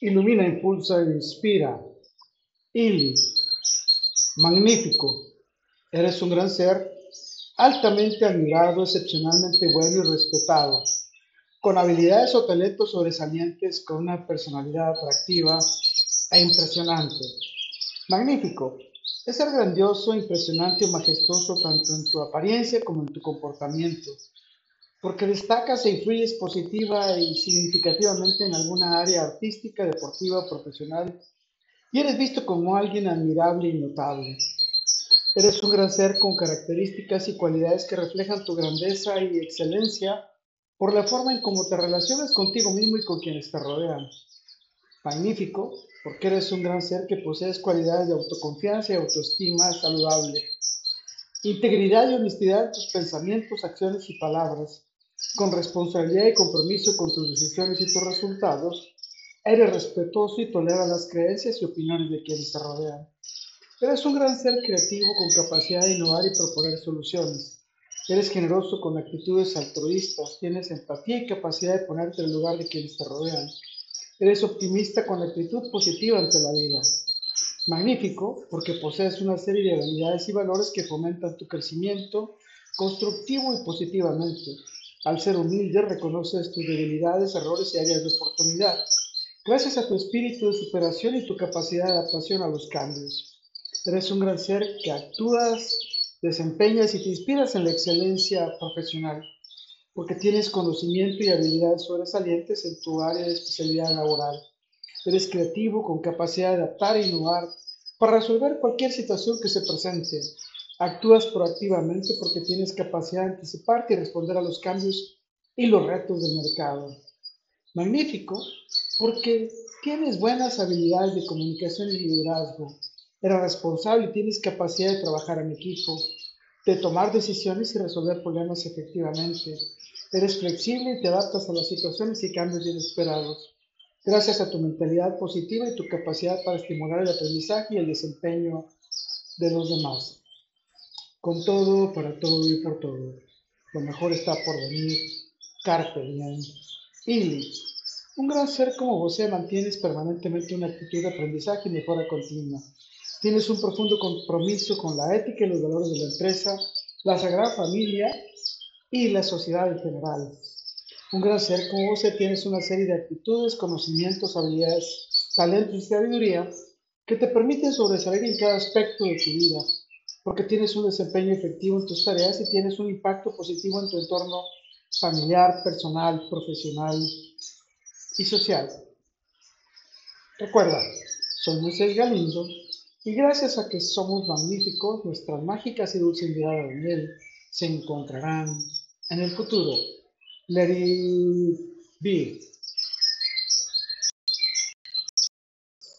ilumina, impulsa e inspira. Ili, magnífico, eres un gran ser, altamente admirado, excepcionalmente bueno y respetado, con habilidades o talentos sobresalientes, con una personalidad atractiva e impresionante. Magnífico, es ser grandioso, impresionante o majestuoso tanto en tu apariencia como en tu comportamiento porque destacas e influyes positiva y significativamente en alguna área artística, deportiva, profesional, y eres visto como alguien admirable y notable. Eres un gran ser con características y cualidades que reflejan tu grandeza y excelencia por la forma en cómo te relacionas contigo mismo y con quienes te rodean. Magnífico, porque eres un gran ser que posees cualidades de autoconfianza y autoestima saludable. Integridad y honestidad en tus pensamientos, acciones y palabras con responsabilidad y compromiso con tus decisiones y tus resultados, eres respetuoso y toleras las creencias y opiniones de quienes te rodean. Eres un gran ser creativo con capacidad de innovar y proponer soluciones. Eres generoso con actitudes altruistas, tienes empatía y capacidad de ponerte en el lugar de quienes te rodean. Eres optimista con actitud positiva ante la vida. Magnífico porque posees una serie de habilidades y valores que fomentan tu crecimiento constructivo y positivamente. Al ser humilde, reconoces tus debilidades, errores y áreas de oportunidad, gracias a tu espíritu de superación y tu capacidad de adaptación a los cambios. Eres un gran ser que actúas, desempeñas y te inspiras en la excelencia profesional, porque tienes conocimiento y habilidades sobresalientes en tu área de especialidad laboral. Eres creativo, con capacidad de adaptar e innovar para resolver cualquier situación que se presente Actúas proactivamente porque tienes capacidad de anticiparte y responder a los cambios y los retos del mercado. Magnífico porque tienes buenas habilidades de comunicación y liderazgo. Eres responsable y tienes capacidad de trabajar en equipo, de tomar decisiones y resolver problemas efectivamente. Eres flexible y te adaptas a las situaciones y cambios inesperados. Gracias a tu mentalidad positiva y tu capacidad para estimular el aprendizaje y el desempeño de los demás con todo, para todo y por todo. Lo mejor está por venir. Carpe diem. Ili. Un gran ser como vos mantienes permanentemente una actitud de aprendizaje y mejora continua. Tienes un profundo compromiso con la ética y los valores de la empresa, la sagrada familia y la sociedad en general. Un gran ser como vos tienes una serie de actitudes, conocimientos, habilidades, talentos y sabiduría que te permiten sobresalir en cada aspecto de tu vida porque tienes un desempeño efectivo en tus tareas y tienes un impacto positivo en tu entorno familiar, personal, profesional y social. Recuerda, soy Moisés Galindo y gracias a que somos magníficos, nuestras mágicas y dulces miradas de miel se encontrarán en el futuro. Let it be.